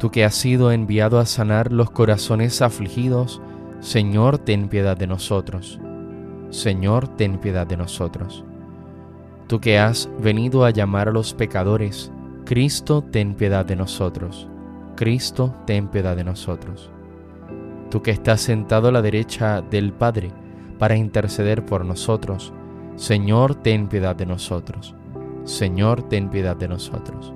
Tú que has sido enviado a sanar los corazones afligidos, Señor, ten piedad de nosotros. Señor, ten piedad de nosotros. Tú que has venido a llamar a los pecadores, Cristo, ten piedad de nosotros. Cristo, ten piedad de nosotros. Tú que estás sentado a la derecha del Padre para interceder por nosotros, Señor, ten piedad de nosotros. Señor, ten piedad de nosotros.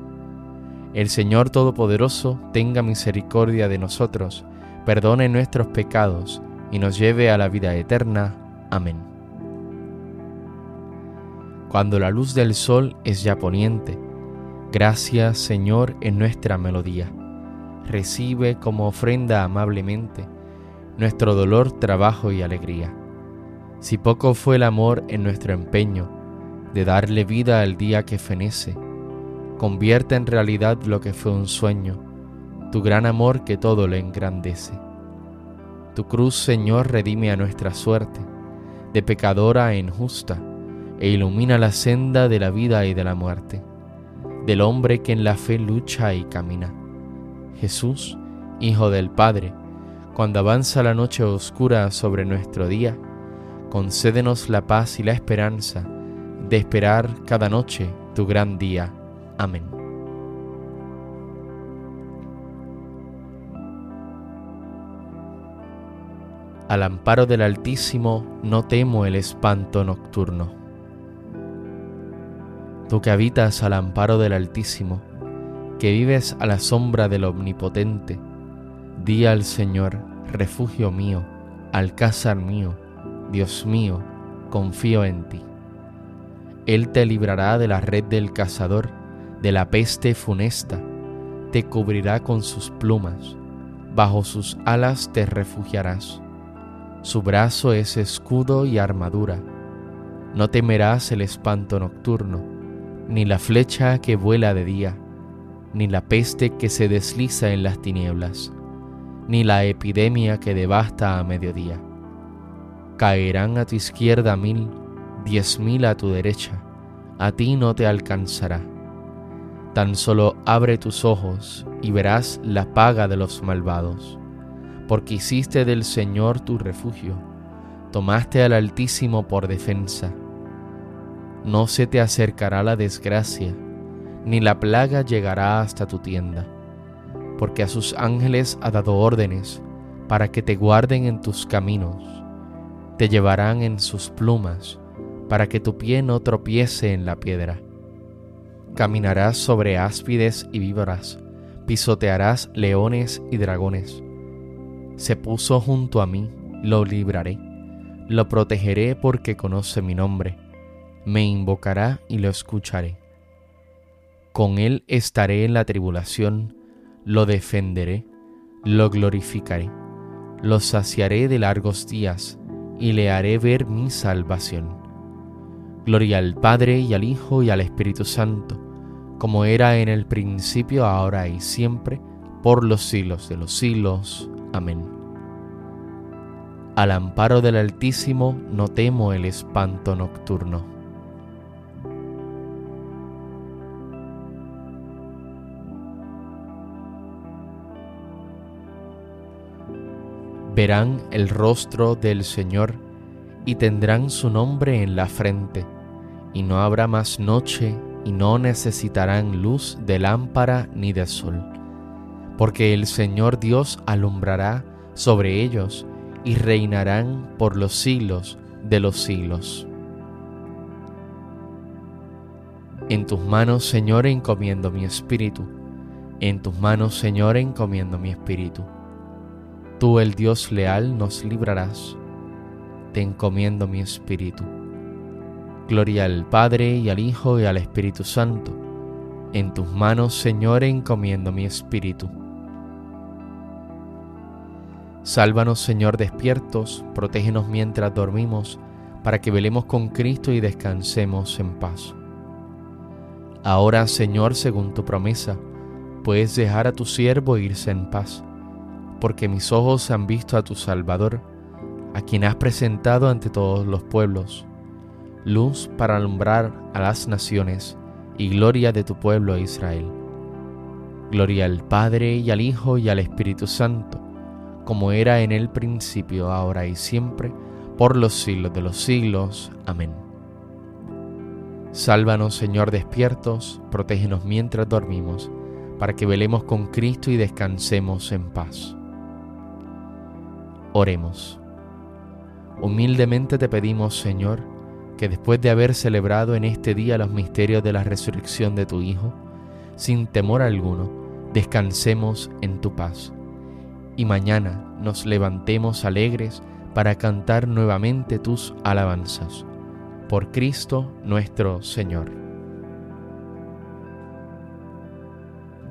El Señor Todopoderoso tenga misericordia de nosotros, perdone nuestros pecados y nos lleve a la vida eterna. Amén. Cuando la luz del sol es ya poniente, gracias Señor en nuestra melodía. Recibe como ofrenda amablemente nuestro dolor, trabajo y alegría. Si poco fue el amor en nuestro empeño de darle vida al día que fenece, convierte en realidad lo que fue un sueño, tu gran amor que todo le engrandece. Tu cruz, Señor, redime a nuestra suerte, de pecadora en justa, e ilumina la senda de la vida y de la muerte, del hombre que en la fe lucha y camina. Jesús, Hijo del Padre, cuando avanza la noche oscura sobre nuestro día, concédenos la paz y la esperanza de esperar cada noche tu gran día. Amén. Al amparo del Altísimo no temo el espanto nocturno. Tú que habitas al amparo del Altísimo, que vives a la sombra del Omnipotente, di al Señor, refugio mío, alcázar mío, Dios mío, confío en ti. Él te librará de la red del cazador, de la peste funesta, te cubrirá con sus plumas, bajo sus alas te refugiarás. Su brazo es escudo y armadura. No temerás el espanto nocturno, ni la flecha que vuela de día, ni la peste que se desliza en las tinieblas, ni la epidemia que devasta a mediodía. Caerán a tu izquierda mil, diez mil a tu derecha, a ti no te alcanzará Tan solo abre tus ojos y verás la paga de los malvados, porque hiciste del Señor tu refugio, tomaste al Altísimo por defensa. No se te acercará la desgracia, ni la plaga llegará hasta tu tienda, porque a sus ángeles ha dado órdenes para que te guarden en tus caminos, te llevarán en sus plumas, para que tu pie no tropiece en la piedra Caminarás sobre áspides y víboras, pisotearás leones y dragones. Se puso junto a mí, lo libraré, lo protegeré porque conoce mi nombre, me invocará y lo escucharé. Con él estaré en la tribulación, lo defenderé, lo glorificaré, lo saciaré de largos días y le haré ver mi salvación. Gloria al Padre y al Hijo y al Espíritu Santo como era en el principio, ahora y siempre, por los siglos de los siglos. Amén. Al amparo del Altísimo no temo el espanto nocturno. Verán el rostro del Señor y tendrán su nombre en la frente, y no habrá más noche y no necesitarán luz de lámpara ni de sol, porque el Señor Dios alumbrará sobre ellos y reinarán por los siglos de los siglos. En tus manos, Señor, encomiendo mi espíritu. En tus manos, Señor, encomiendo mi espíritu. Tú, el Dios leal, nos librarás. Te encomiendo mi espíritu. Gloria al Padre y al Hijo y al Espíritu Santo. En tus manos, Señor, encomiendo mi espíritu. Sálvanos, Señor, despiertos, protégenos mientras dormimos, para que velemos con Cristo y descansemos en paz. Ahora, Señor, según tu promesa, puedes dejar a tu siervo irse en paz, porque mis ojos han visto a tu Salvador, a quien has presentado ante todos los pueblos luz para alumbrar a las naciones y gloria de tu pueblo Israel. Gloria al Padre y al Hijo y al Espíritu Santo, como era en el principio, ahora y siempre, por los siglos de los siglos. Amén. Sálvanos, Señor, despiertos, protégenos mientras dormimos, para que velemos con Cristo y descansemos en paz. Oremos. Humildemente te pedimos, Señor, que después de haber celebrado en este día los misterios de la resurrección de tu Hijo, sin temor alguno, descansemos en tu paz. Y mañana nos levantemos alegres para cantar nuevamente tus alabanzas. Por Cristo nuestro Señor.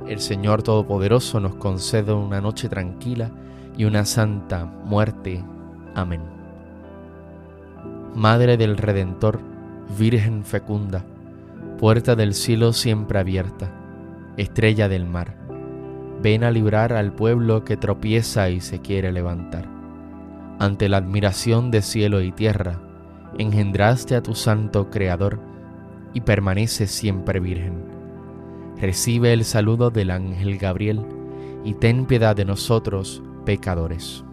El Señor Todopoderoso nos conceda una noche tranquila y una santa muerte. Amén. Madre del Redentor, Virgen fecunda, puerta del cielo siempre abierta, estrella del mar, ven a librar al pueblo que tropieza y se quiere levantar. Ante la admiración de cielo y tierra, engendraste a tu santo Creador y permanece siempre virgen. Recibe el saludo del ángel Gabriel y ten piedad de nosotros, pecadores.